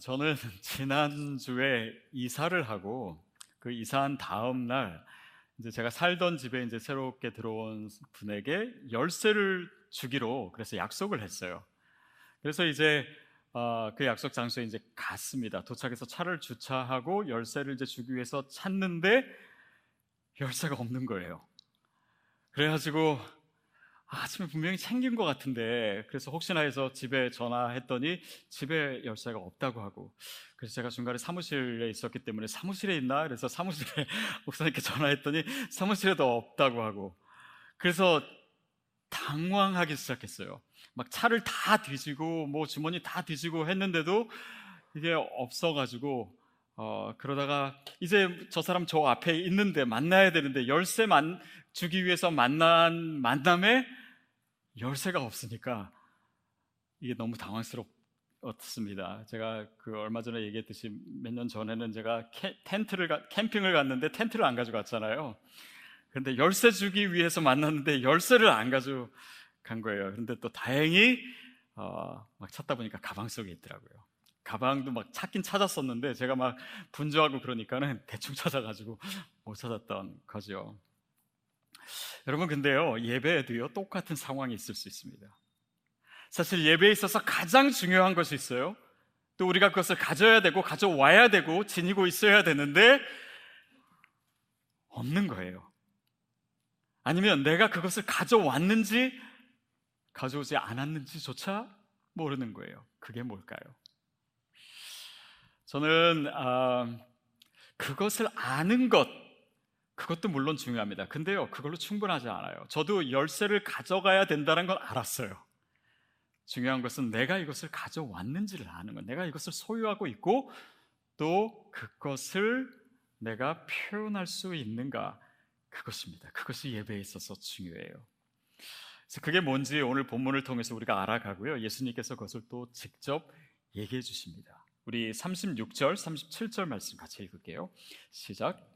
저는 지난주에 이사를 하고 그 이사한 다음 날 이제 제가 살던 집에 이제 새롭게 들어온 분에게 열쇠를 주기로 그래서 약속을 했어요. 그래서 이제 어, 그 약속 장소에 이제 갔습니다. 도착해서 차를 주차하고 열쇠를 이제 주기 위해서 찾는데 열쇠가 없는 거예요. 그래가지고 아침에 분명히 챙긴 것 같은데. 그래서 혹시나 해서 집에 전화했더니 집에 열쇠가 없다고 하고. 그래서 제가 중간에 사무실에 있었기 때문에 사무실에 있나? 그래서 사무실에 목사님께 전화했더니 사무실에도 없다고 하고. 그래서 당황하기 시작했어요. 막 차를 다 뒤지고 뭐 주머니 다 뒤지고 했는데도 이게 없어가지고 어, 그러다가 이제 저 사람 저 앞에 있는데 만나야 되는데 열쇠 만 주기 위해서 만난 만남에 열쇠가 없으니까 이게 너무 당황스럽습니다. 제가 그 얼마 전에 얘기했듯이 몇 년 전에는 제가 캐, 텐트를 가, 캠핑을 갔는데 텐트를 안 가져갔잖아요. 그런데 열쇠 주기 위해서 만났는데 열쇠를 안 가져간 거예요. 그런데 또 다행히 어, 막 찾다 보니까 가방 속에 있더라고요. 가방도 막 찾긴 찾았었는데 제가 막 분주하고 그러니까는 대충 찾아가지고 못 찾았던 거죠. 여러분 근데요 예배에도요 똑같은 상황이 있을 수 있습니다. 사실 예배에 있어서 가장 중요한 것이 있어요. 또 우리가 그것을 가져야 되고 가져와야 되고 지니고 있어야 되는데 없는 거예요. 아니면 내가 그것을 가져왔는지 가져오지 않았는지조차 모르는 거예요. 그게 뭘까요? 저는 아, 그것을 아는 것 그것도 물론 중요합니다. 근데요, 그걸로 충분하지 않아요. 저도 열쇠를 가져가야 된다는 건 알았어요. 중요한 것은 내가 이것을 가져왔는지를 아는 것, 내가 이것을 소유하고 있고 또 그것을 내가 표현할 수 있는가 그것입니다. 그것이 예배에 있어서 중요해요. 그래서 그게 뭔지 오늘 본문을 통해서 우리가 알아가고요. 예수님께서 그것을 또 직접 얘기해 주십니다. 우리 36절, 37절 말씀 같이 읽을게요. 시작.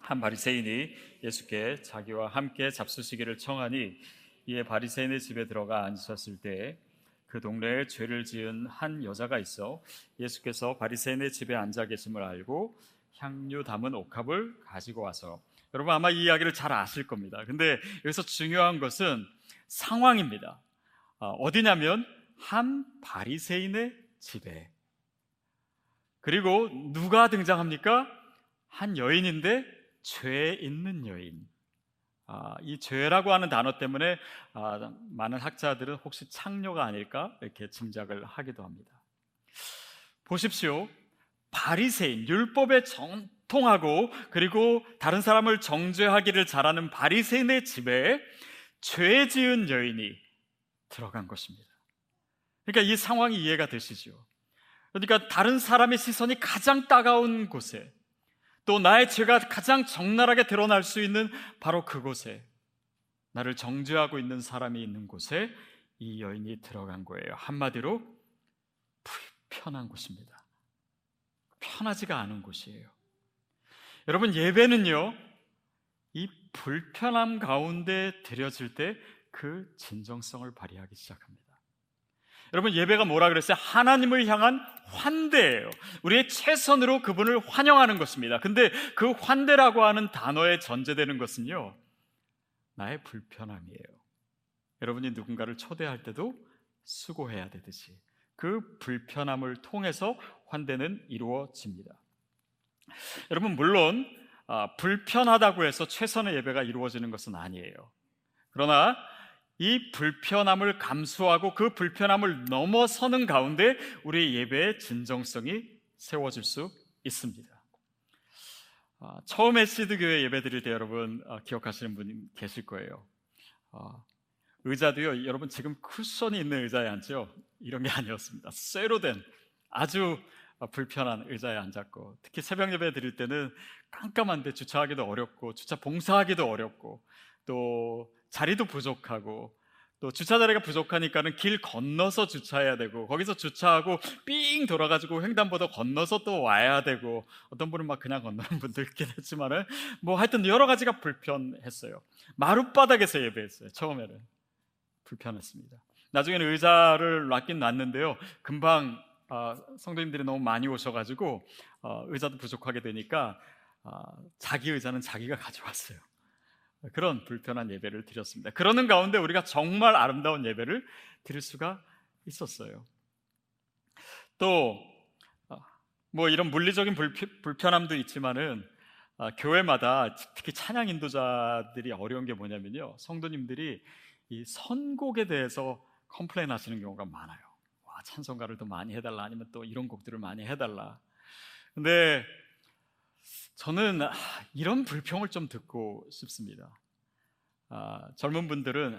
한 바리새인이 예수께 자기와 함께 잡수시기를 청하니 이에 바리새인의 집에 들어가 앉으셨을 때 그 동네에 죄를 지은 한 여자가 있어 예수께서 바리새인의 집에 앉아 계심을 알고 향유 담은 옥합을 가지고 와서 여러분 아마 이 이야기를 잘 아실 겁니다. 근데 여기서 중요한 것은 상황입니다. 어, 어디냐면 한 바리새인의 집에 그리고 누가 등장합니까? 한 여인인데 죄 있는 여인. 아, 이 죄라고 하는 단어 때문에 아, 많은 학자들은 혹시 창녀가 아닐까 이렇게 짐작을 하기도 합니다. 보십시오. 바리새인 율법에 정통하고 그리고 다른 사람을 정죄하기를 잘하는 바리새인의 집에 죄 지은 여인이 들어간 것입니다. 그러니까 이 상황이 이해가 되시죠? 그러니까 다른 사람의 시선이 가장 따가운 곳에 또 나의 죄가 가장 적나라하게 드러날 수 있는 바로 그곳에 나를 정죄하고 있는 사람이 있는 곳에 이 여인이 들어간 거예요. 한마디로 불편한 곳입니다. 편하지가 않은 곳이에요. 여러분 예배는요. 이 불편함 가운데 드려질 때 그 진정성을 발휘하기 시작합니다. 여러분 예배가 뭐라 그랬어요? 하나님을 향한 환대예요. 우리의 최선으로 그분을 환영하는 것입니다. 근데 그 환대라고 하는 단어에 전제되는 것은요. 나의 불편함이에요. 여러분이 누군가를 초대할 때도 수고해야 되듯이 그 불편함을 통해서 환대는 이루어집니다. 여러분 물론 아, 불편하다고 해서 최선의 예배가 이루어지는 것은 아니에요. 그러나 이 불편함을 감수하고 그 불편함을 넘어서는 가운데 우리 예배의 진정성이 세워질 수 있습니다. 아, 처음에 시드교회 예배 드릴 때 여러분 아, 기억하시는 분이 계실 거예요. 아, 의자도요, 여러분 지금 쿠션이 있는 의자에 앉죠? 이런 게 아니었습니다. 쇠로 된 아주 불편한 의자에 앉았고, 특히 새벽 예배 드릴 때는 깜깜한데 주차하기도 어렵고, 주차 봉사하기도 어렵고, 또 자리도 부족하고 또 주차 자리가 부족하니까는 길 건너서 주차해야 되고 거기서 주차하고 삥 돌아가지고 횡단보도 건너서 또 와야 되고 어떤 분은 막 그냥 건너는 분도 있긴 했지만은 뭐 하여튼 여러 가지가 불편했어요. 마룻바닥에서 예배했어요. 처음에는 불편했습니다. 나중에는 의자를 놨긴 놨는데요. 금방 어, 성도님들이 너무 많이 오셔가지고 어, 의자도 부족하게 되니까 어, 자기 의자는 자기가 가져왔어요. 그런 불편한 예배를 드렸습니다. 그러는 가운데 우리가 정말 아름다운 예배를 드릴 수가 있었어요. 또 뭐 이런 물리적인 불편 함도 있지만은 교회마다 특히 찬양 인도자들이 어려운 게 뭐냐면요. 성도님들이 이 선곡에 대해서 complain 하시는 경우가 많아요. 와, 찬송가를 더 많이 해달라 아니면 또 이런 곡들을 많이 해달라. 근데 저는 아, 이런 불평을 좀 듣고 싶습니다. 아, 젊은 분들은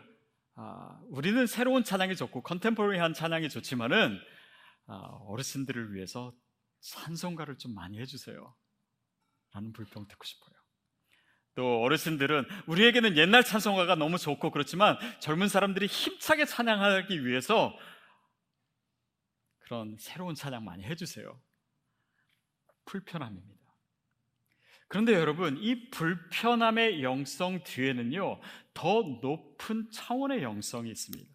아, 우리는 새로운 찬양이 좋고 contemporary한 찬양이 좋지만은 아, 어르신들을 위해서 찬송가를 좀 많이 해주세요. 라는 불평 듣고 싶어요. 또 어르신들은 우리에게는 옛날 찬송가가 너무 좋고 그렇지만 젊은 사람들이 힘차게 찬양하기 위해서 그런 새로운 찬양 많이 해주세요. 불편함입니다. 그런데 여러분, 이 불편함의 영성 뒤에는요, 더 높은 차원의 영성이 있습니다.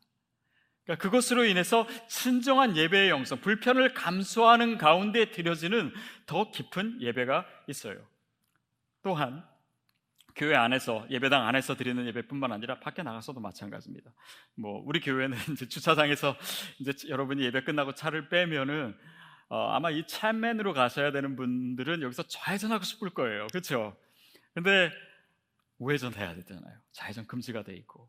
그러니까 그것으로 인해서 진정한 예배의 영성, 불편을 감수하는 가운데 드려지는 더 깊은 예배가 있어요. 또한 교회 안에서 예배당 안에서 드리는 예배뿐만 아니라 밖에 나가서도 마찬가지입니다. 뭐 우리 교회는 이제 주차장에서 이제 여러분이 예배 끝나고 차를 빼면은 어, 아마 이 참맨으로 가셔야 되는 분들은 여기서 좌회전하고 싶을 거예요. 그렇죠? 근데 우회전 해야 되잖아요. 좌회전 금지가 돼 있고.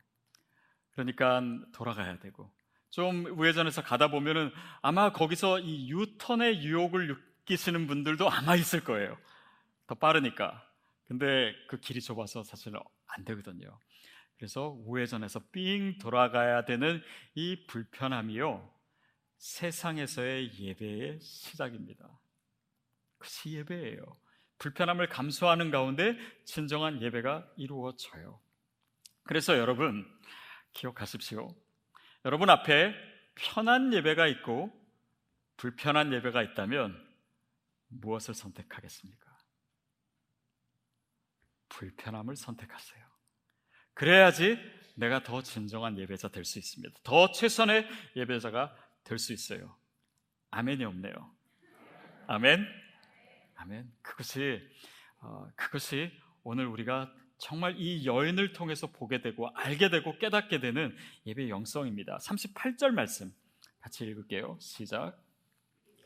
그러니까 돌아가야 되고. 좀 우회전해서 가다 보면은 아마 거기서 이 유턴의 유혹을 느끼시는 분들도 아마 있을 거예요. 더 빠르니까. 근데 그 길이 좁아서 사실은 안 되거든요. 그래서 우회전해서 삥 돌아가야 되는 이 불편함이요. 세상에서의 예배의 시작입니다. 그것이 예배예요. 불편함을 감수하는 가운데 진정한 예배가 이루어져요. 그래서 여러분 기억하십시오. 여러분 앞에 편한 예배가 있고 불편한 예배가 있다면 무엇을 선택하겠습니까? 불편함을 선택하세요. 그래야지 내가 더 진정한 예배자 될 수 있습니다. 더 최선의 예배자가 될 수 있어요. 아멘이 없네요. 아멘. 아멘. 그것이 어, 그것이 오늘 우리가 정말 이 여인을 통해서 보게 되고 알게 되고 깨닫게 되는 예배의 영성입니다. 38절 말씀 같이 읽을게요. 시작.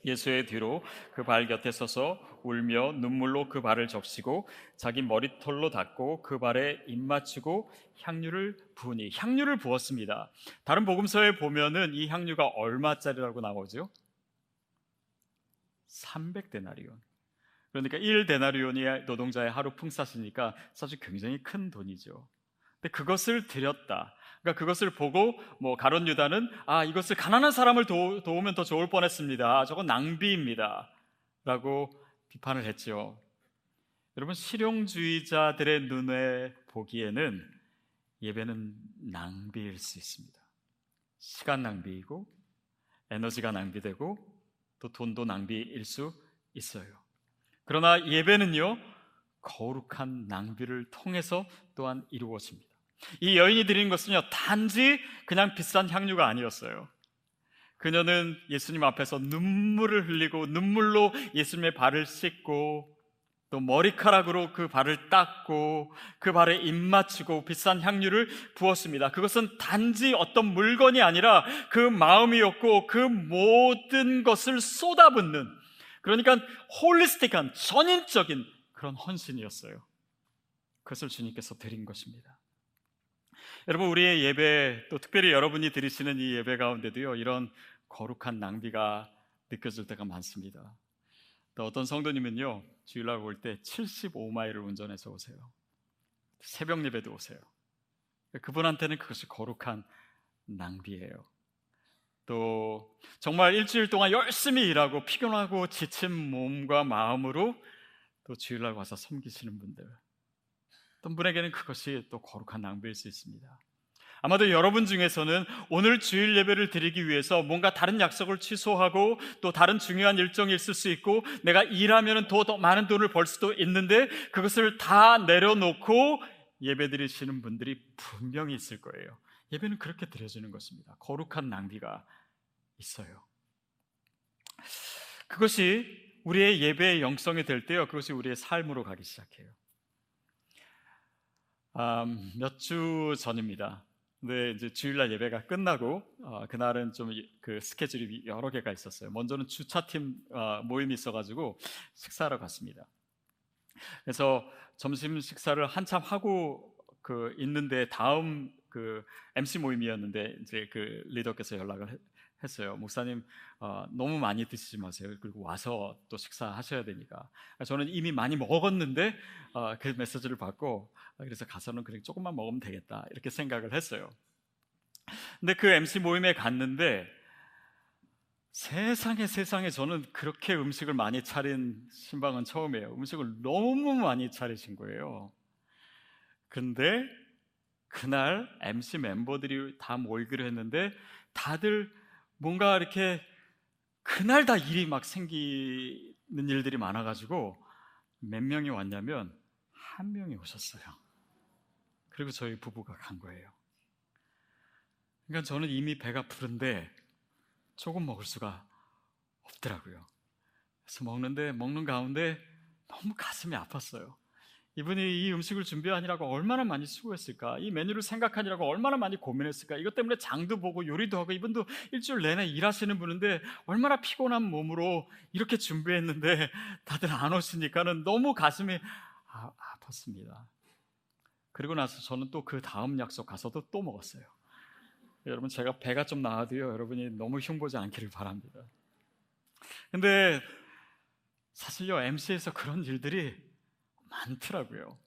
예수의 뒤로 그 발 곁에 서서 울며 눈물로 그 발을 적시고 자기 머리털로 닦고 그 발에 입 맞추고 향유를 부으니 향유를 부었습니다. 다른 복음서에 보면은 이 향유가 얼마짜리라고 나오죠? 300데나리온. 그러니까 1데나리온이 노동자의 하루 풍사시니까 사실 굉장히 큰 돈이죠. 근데 그것을 드렸다. 그러니까 그것을 보고 뭐 가론 유다는 아 이것을 가난한 사람을 도, 도우면 더 좋을 뻔했습니다. 저건 낭비입니다.라고 비판을 했죠. 여러분 실용주의자들의 눈에 보기에는 예배는 낭비일 수 있습니다. 시간 낭비이고 에너지가 낭비되고 또 돈도 낭비일 수 있어요. 그러나 예배는요 거룩한 낭비를 통해서 또한 이루어집니다. 이 여인이 드린 것은요, 단지 그냥 비싼 향유가 아니었어요. 그녀는 예수님 앞에서 눈물을 흘리고 눈물로 예수님의 발을 씻고 또 머리카락으로 그 발을 닦고 그 발에 입 맞추고 비싼 향유를 부었습니다. 그것은 단지 어떤 물건이 아니라 그 마음이었고 그 모든 것을 쏟아붓는 그러니까 holistic한 전인적인 그런 헌신이었어요. 그것을 주님께서 드린 것입니다. 여러분 우리의 예배 또 특별히 여러분이 드리시는 이 예배 가운데도요 이런 거룩한 낭비가 느껴질 때가 많습니다. 또 어떤 성도님은요 주일날 올 때 75마일을 운전해서 오세요. 새벽 예배도 오세요. 그분한테는 그것이 거룩한 낭비예요. 또 정말 일주일 동안 열심히 일하고 피곤하고 지친 몸과 마음으로 또 주일날 와서 섬기시는 분들 어떤 분에게는 그것이 또 거룩한 낭비일 수 있습니다. 아마도 여러분 중에서는 오늘 주일 예배를 드리기 위해서 뭔가 다른 약속을 취소하고 또 다른 중요한 일정이 있을 수 있고 내가 일하면 더, 더 많은 돈을 벌 수도 있는데 그것을 다 내려놓고 예배 드리시는 분들이 분명히 있을 거예요. 예배는 그렇게 드려지는 것입니다. 거룩한 낭비가 있어요. 그것이 우리의 예배의 영성이 될 때요. 그것이 우리의 삶으로 가기 시작해요. 음, 몇주 전입니다. 근데 이제 주일날 예배가 끝나고 어, 그날은 좀 그 스케줄이 여러 개가 있었어요. 먼저는 주차팀 어, 모임이 있어가지고 식사하러 갔습니다. 그래서 점심 식사를 한참 하고 그 있는데 다음 그 MC 모임이었는데 이제 그 리더께서 연락을 했어요. 목사님 어, 너무 많이 드시지 마세요. 그리고 와서 또 식사하셔야 되니까. 저는 이미 많이 먹었는데 어, 그 메시지를 받고 그래서 가서는 그냥 조금만 먹으면 되겠다 이렇게 생각을 했어요. 근데 그 MC 모임에 갔는데 세상에 세상에 저는 그렇게 음식을 많이 차린 신방은 처음이에요. 음식을 너무 많이 차리신 거예요. 근데 그날 MC 멤버들이 다 모이기로 했는데 다들 뭔가 이렇게 그날 다 일이 막 생기는 일들이 많아가지고 몇 명이 왔냐면 한 명이 오셨어요. 그리고 저희 부부가 간 거예요. 그러니까 저는 이미 배가 부른데 조금 먹을 수가 없더라고요. 그래서 먹는데 먹는 가운데 너무 가슴이 아팠어요. 이분이 이 음식을 준비하느라고 얼마나 많이 수고했을까? 이 메뉴를 생각하느라고 얼마나 많이 고민했을까? 이것 때문에 장도 보고 요리도 하고 이분도 일주일 내내 일하시는 분인데 얼마나 피곤한 몸으로 이렇게 준비했는데 다들 안 오시니까는 너무 가슴이 아, 아팠습니다. 그리고 나서 저는 또 그 다음 약속 가서도 또 먹었어요. 여러분 제가 배가 좀 나와도요. 여러분이 너무 흉보지 않기를 바랍니다. 근데 사실요 MC에서 그런 일들이 많더라고요.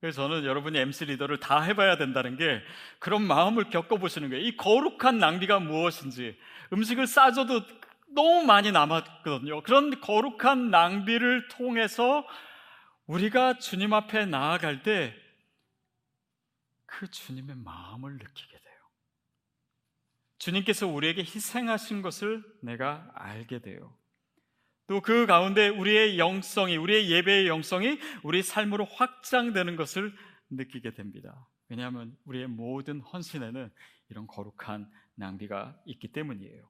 그래서 저는 여러분이 MC 리더를 다 해봐야 된다는 게 그런 마음을 겪어보시는 거예요. 이 거룩한 낭비가 무엇인지 음식을 싸줘도 너무 많이 남았거든요. 그런 거룩한 낭비를 통해서 우리가 주님 앞에 나아갈 때 그 주님의 마음을 느끼게 돼요. 주님께서 우리에게 희생하신 것을 내가 알게 돼요. 또 그 가운데 우리의 영성이, 우리의 예배의 영성이 우리 삶으로 확장되는 것을 느끼게 됩니다. 왜냐하면 우리의 모든 헌신에는 이런 거룩한 낭비가 있기 때문이에요.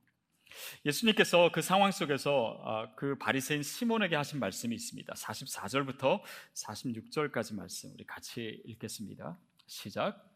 예수님께서 그 상황 속에서 아, 그 바리새인 시몬에게 하신 말씀이 있습니다. 44절부터 46절까지 말씀 우리 같이 읽겠습니다. 시작.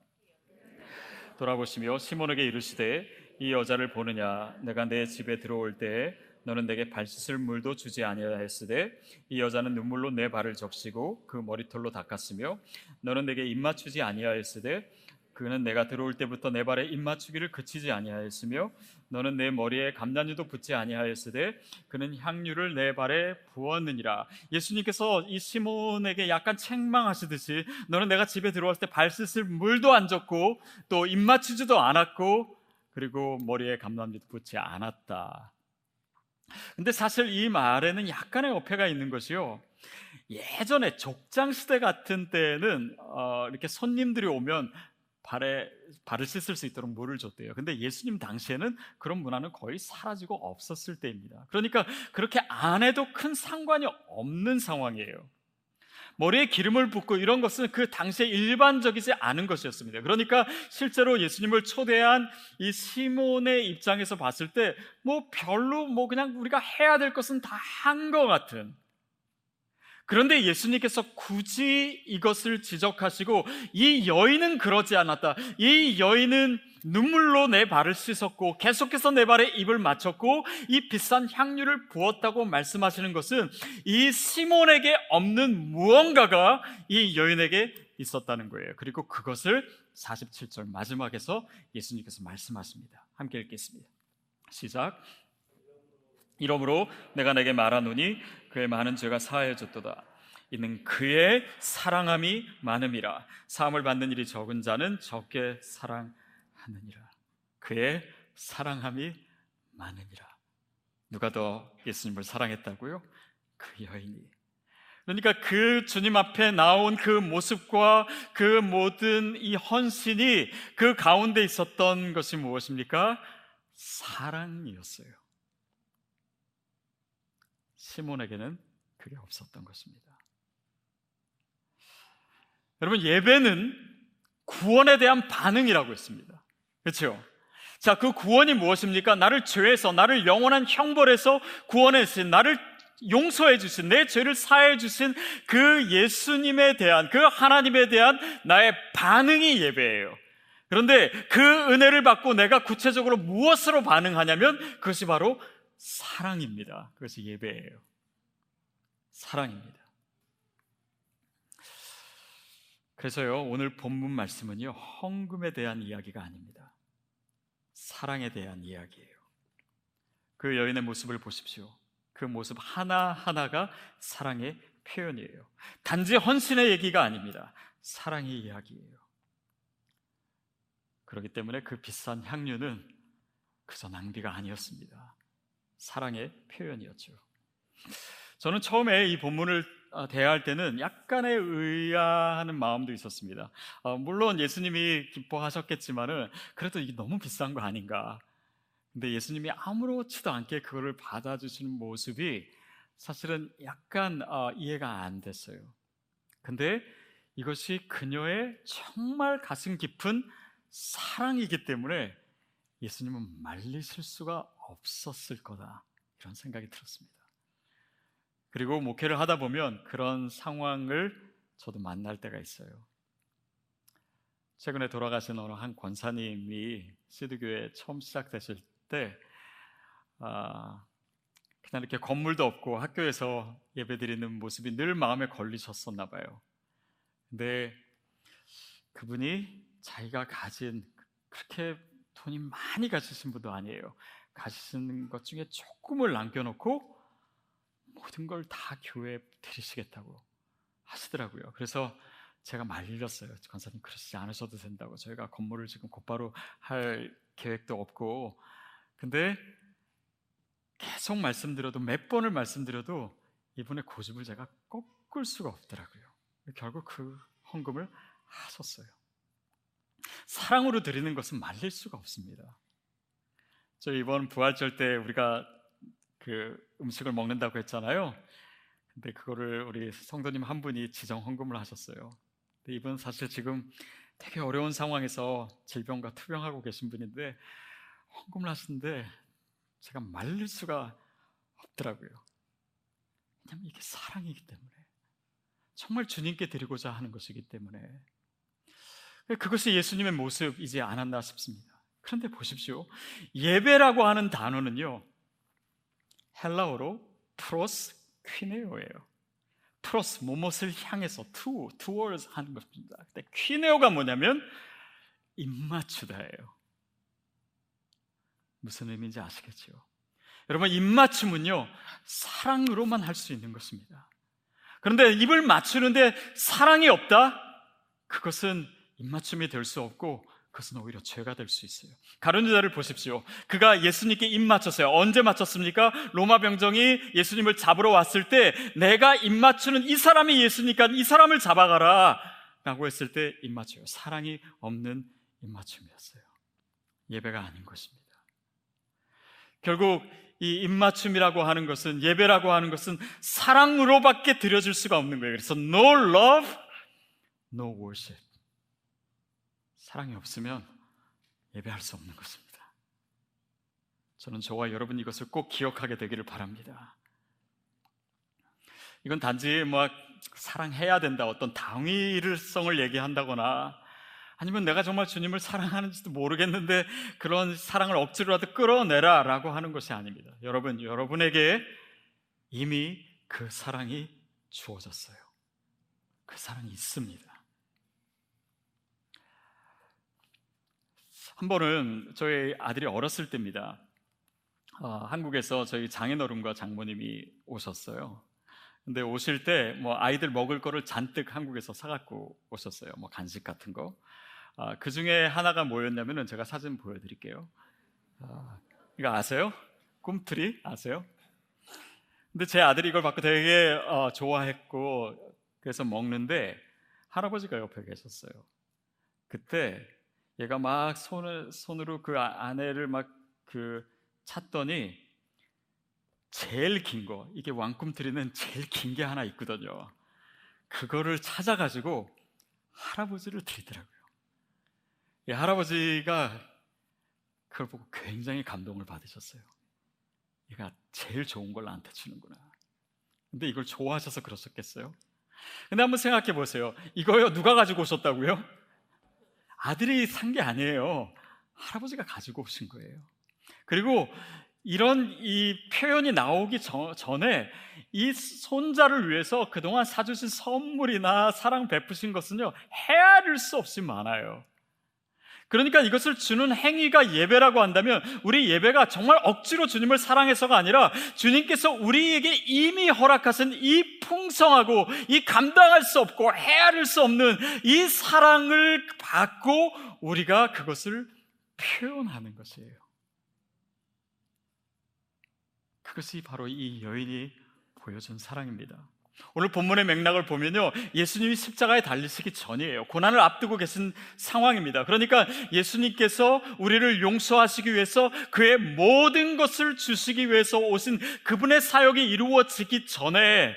돌아보시며 시몬에게 이르시되 이 여자를 보느냐 내가 내 집에 들어올 때 너는 내게 발 씻을 물도 주지 아니하였으되 이 여자는 눈물로 내 발을 적시고 그 머리털로 닦았으며 너는 내게 입 맞추지 아니하였으되 그는 내가 들어올 때부터 내 발에 입 맞추기를 그치지 아니하였으며 너는 내 머리에 감단유도 붙지 아니하였으되 그는 향유를 내 발에 부었느니라. 예수님께서 이 시몬에게 약간 책망하시듯이 너는 내가 집에 들어왔을 때 발 씻을 물도 안 줬고 또 입 맞추지도 않았고 그리고 머리에 감단유도 붙지 않았다. 근데 사실 이 말에는 약간의 어폐가 있는 것이요. 예전에 족장 시대 같은 때는 어, 이렇게 손님들이 오면 발에 발을 씻을 수 있도록 물을 줬대요. 근데 예수님 당시에는 그런 문화는 거의 사라지고 없었을 때입니다. 그러니까 그렇게 안 해도 큰 상관이 없는 상황이에요. 머리에 기름을 붓고 이런 것은 그 당시에 일반적이지 않은 것이었습니다. 그러니까 실제로 예수님을 초대한 이 시몬의 입장에서 봤을 때 뭐 별로 뭐 그냥 우리가 해야 될 것은 다 한 것 같은 그런데 예수님께서 굳이 이것을 지적하시고 이 여인은 그러지 않았다. 이 여인은 눈물로 내 발을 씻었고 계속해서 내 발에 입을 맞췄고 이 비싼 향유를 부었다고 말씀하시는 것은 이 시몬에게 없는 무언가가 이 여인에게 있었다는 거예요. 그리고 그것을 47절 마지막에서 예수님께서 말씀하십니다. 함께 읽겠습니다. 시작. 이러므로 내가 내게 말하노니 그의 많은 죄가 사하여졌도다. 이는 그의 사랑함이 많음이라. 사함을 받는 일이 적은 자는 적게 사랑 하느니라. 그의 사랑함이 많음이라. 누가 더 예수님을 사랑했다고요? 그 여인이. 그러니까 그 주님 앞에 나온 그 모습과 그 모든 이 헌신이 그 가운데 있었던 것이 무엇입니까? 사랑이었어요. 시몬에게는 그게 없었던 것입니다. 여러분, 예배는 구원에 대한 반응이라고 했습니다. 그렇죠? 자, 그 구원이 무엇입니까? 나를 죄에서, 나를 영원한 형벌에서 구원해 주신, 나를 용서해 주신, 내 죄를 사해 주신 그 예수님에 대한, 그 하나님에 대한 나의 반응이 예배예요. 그런데 그 은혜를 받고 내가 구체적으로 무엇으로 반응하냐면 그것이 바로 사랑입니다. 그것이 예배예요. 사랑입니다. 그래서요, 오늘 본문 말씀은요, 헌금에 대한 이야기가 아닙니다. 사랑에 대한 이야기예요. 그 여인의 모습을 보십시오. 그 모습 하나하나가 사랑의 표현이에요. 단지 헌신의 얘기가 아닙니다. 사랑의 이야기예요. 그렇기 때문에 그 비싼 향유는 그저 낭비가 아니었습니다. 사랑의 표현이었죠. 저는 처음에 이 본문을 어, 대할 때는 약간의 의아하는 마음도 있었습니다. 어, 물론 예수님이 기뻐하셨겠지만은 그래도 이게 너무 비싼 거 아닌가. 근데 예수님이 아무렇지도 않게 그거를 받아주시는 모습이 사실은 약간 어, 이해가 안 됐어요. 근데 이것이 그녀의 정말 가슴 깊은 사랑이기 때문에 예수님은 말리실 수가 없었을 거다. 이런 생각이 들었습니다. 그리고 목회를 하다 보면 그런 상황을 저도 만날 때가 있어요. 최근에 돌아가신 어느 한 권사님이 시드교회 처음 시작되실 때, 아, 그냥 이렇게 건물도 없고 학교에서 예배 드리는 모습이 늘 마음에 걸리셨었나 봐요. 근데 그분이 자기가 가진 그렇게 돈이 많이 가지신 분도 아니에요. 가지신 것 중에 조금을 남겨놓고 모든 걸 다 교회에 드리시겠다고 하시더라고요. 그래서 제가 말렸어요. 관사님 그러시지 않으셔도 된다고. 저희가 건물을 지금 곧바로 할 계획도 없고. 근데 계속 말씀드려도 몇 번을 말씀드려도 이분의 고집을 제가 꺾을 수가 없더라고요. 결국 그 헌금을 하셨어요. 사랑으로 드리는 것은 말릴 수가 없습니다. 저 이번 부활절 때 우리가 그 음식을 먹는다고 했잖아요. 근데 그거를 우리 성도님 한 분이 지정 헌금을 하셨어요. 근데 이분 사실 지금 되게 어려운 상황에서 질병과 투병하고 계신 분인데 헌금을 하시는데 제가 말릴 수가 없더라고요. 왜냐하면 이게 사랑이기 때문에 정말 주님께 드리고자 하는 것이기 때문에 그것이 예수님의 모습이지 않았나 싶습니다. 그런데 보십시오. 예배라고 하는 단어는요. 헬라어로 프로스 퀴네오예요. 프로스 무엇을 향해서 to towards 하는 것입니다. 근데 퀴네오가 뭐냐면 입맞추다예요. 무슨 의미인지 아시겠죠? 여러분 입맞춤은요 사랑으로만 할 수 있는 것입니다. 그런데 입을 맞추는데 사랑이 없다? 그것은 입맞춤이 될 수 없고 그것은 오히려 죄가 될 수 있어요. 가룟 유다를 보십시오. 그가 예수님께 입 맞췄어요. 언제 맞췄습니까? 로마 병정이 예수님을 잡으러 왔을 때 내가 입 맞추는 이 사람이 예수니까 이 사람을 잡아가라 라고 했을 때 입 맞춰요. 사랑이 없는 입 맞춤이었어요. 예배가 아닌 것입니다. 결국 이 입맞춤이라고 하는 것은 예배라고 하는 것은 사랑으로밖에 드려질 수가 없는 거예요. 그래서 no love, no worship. 사랑이 없으면 예배할 수 없는 것입니다. 저는 저와 여러분 이것을 꼭 기억하게 되기를 바랍니다. 이건 단지 뭐 사랑해야 된다 어떤 당위를성을 얘기한다거나 아니면 내가 정말 주님을 사랑하는지도 모르겠는데 그런 사랑을 억지로라도 끌어내라 라고 하는 것이 아닙니다. 여러분, 여러분에게 이미 그 사랑이 주어졌어요. 그 사랑이 있습니다. 한 번은 저희 아들이 어렸을 때입니다. 어, 한국에서 저희 장인어른과 장모님이 오셨어요. 근데 오실 때 뭐 아이들 먹을 거를 잔뜩 한국에서 사갖고 오셨어요. 뭐 간식 같은 거. 아, 그 중에 하나가 뭐였냐면은 제가 사진 보여드릴게요. 아, 이거 아세요? 꿈틀이 아세요? 근데 제 아들이 이걸 받고 되게 어, 좋아했고 그래서 먹는데 할아버지가 옆에 계셨어요. 그때 얘가 막 손을 손으로 그 아, 아내를 막 그 찾더니 제일 긴 거, 이게 왕꿈틀이는 제일 긴 게 하나 있거든요. 그거를 찾아가지고 할아버지를 드리더라고요. 이 할아버지가 그걸 보고 굉장히 감동을 받으셨어요. 얘가 제일 좋은 걸 나한테 주는구나. 근데 이걸 좋아하셔서 그러셨겠어요? 근데 한번 생각해 보세요. 이거요, 누가 가지고 오셨다고요? 아들이 산 게 아니에요. 할아버지가 가지고 오신 거예요. 그리고 이런 이 표현이 나오기 전에 이 손자를 위해서 그동안 사주신 선물이나 사랑 베푸신 것은요, 헤아릴 수 없이 많아요. 그러니까 이것을 주는 행위가 예배라고 한다면 우리 예배가 정말 억지로 주님을 사랑해서가 아니라 주님께서 우리에게 이미 허락하신 이 풍성하고 이 감당할 수 없고 헤아릴 수 없는 이 사랑을 받고 우리가 그것을 표현하는 것이에요. 그것이 바로 이 여인이 보여준 사랑입니다. 오늘 본문의 맥락을 보면요. 예수님이 십자가에 달리시기 전이에요. 고난을 앞두고 계신 상황입니다. 그러니까 예수님께서 우리를 용서하시기 위해서 그의 모든 것을 주시기 위해서 오신 그분의 사역이 이루어지기 전에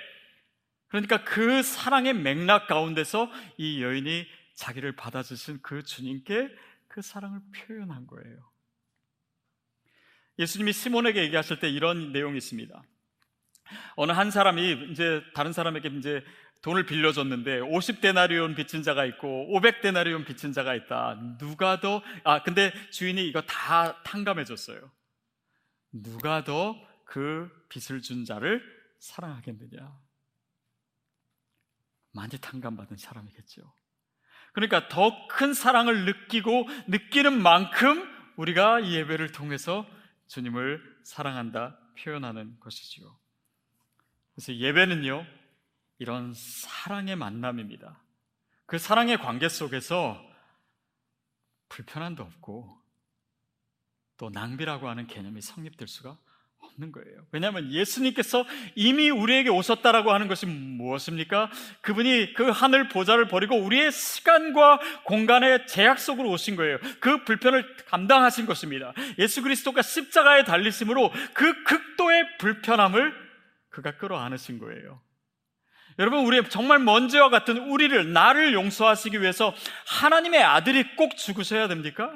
그러니까 그 사랑의 맥락 가운데서 이 여인이 자기를 받아주신 그 주님께 그 사랑을 표현한 거예요. 예수님이 시몬에게 얘기하실 때 이런 내용이 있습니다. 어느 한 사람이 이제 다른 사람에게 이제 돈을 빌려줬는데 50데나리온 빚진 자가 있고 500데나리온 빚진 자가 있다. 누가 더, 아, 근데 주인이 이거 다 탕감해 줬어요. 누가 더 그 빚을 준 자를 사랑하겠느냐? 많이 탕감받은 사람이겠죠. 그러니까 더 큰 사랑을 느끼고 느끼는 만큼 우리가 이 예배를 통해서 주님을 사랑한다 표현하는 것이지요. 그래서 예배는요, 이런 사랑의 만남입니다. 그 사랑의 관계 속에서 불편함도 없고 또 낭비라고 하는 개념이 성립될 수가 없는 거예요. 왜냐하면 예수님께서 이미 우리에게 오셨다라고 하는 것이 무엇입니까? 그분이 그 하늘 보좌를 버리고 우리의 시간과 공간의 제약 속으로 오신 거예요. 그 불편을 감당하신 것입니다. 예수 그리스도가 십자가에 달리심으로 그 극도의 불편함을 그가 끌어안으신 거예요. 여러분, 우리 정말 먼지와 같은 우리를, 나를 용서하시기 위해서 하나님의 아들이 꼭 죽으셔야 됩니까?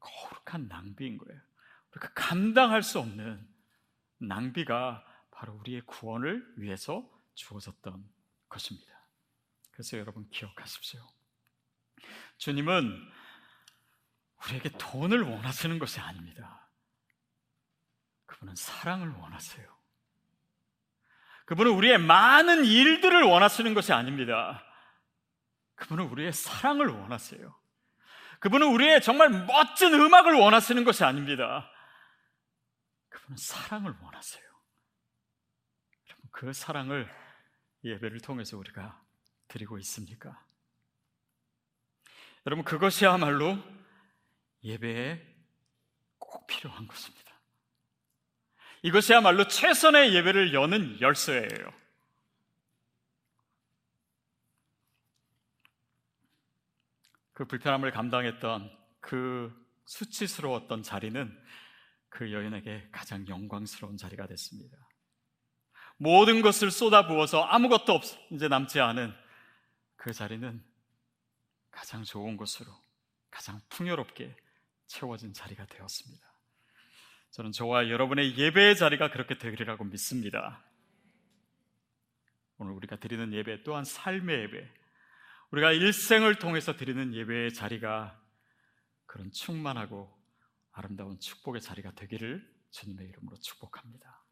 거룩한 낭비인 거예요. 우리가 감당할 수 없는 낭비가 바로 우리의 구원을 위해서 주어졌던 것입니다. 그래서 여러분 기억하십시오. 주님은 우리에게 돈을 원하시는 것이 아닙니다. 그분은 사랑을 원하세요. 그분은 우리의 많은 일들을 원하시는 것이 아닙니다. 그분은 우리의 사랑을 원하세요. 그분은 우리의 정말 멋진 음악을 원하시는 것이 아닙니다. 그분은 사랑을 원하세요. 그 사랑을 예배를 통해서 우리가 드리고 있습니까? 여러분, 그것이야말로 예배에 꼭 필요한 것입니다. 이것이야말로 최선의 예배를 여는 열쇠예요. 그 불편함을 감당했던 그 수치스러웠던 자리는 그 여인에게 가장 영광스러운 자리가 됐습니다. 모든 것을 쏟아부어서 아무것도 없, 이제 남지 않은 그 자리는 가장 좋은 곳으로 가장 풍요롭게 채워진 자리가 되었습니다. 저는 저와 여러분의 예배의 자리가 그렇게 되리라고 믿습니다. 오늘 우리가 드리는 예배 또한 삶의 예배, 우리가 일생을 통해서 드리는 예배의 자리가 그런 충만하고 아름다운 축복의 자리가 되기를 주님의 이름으로 축복합니다.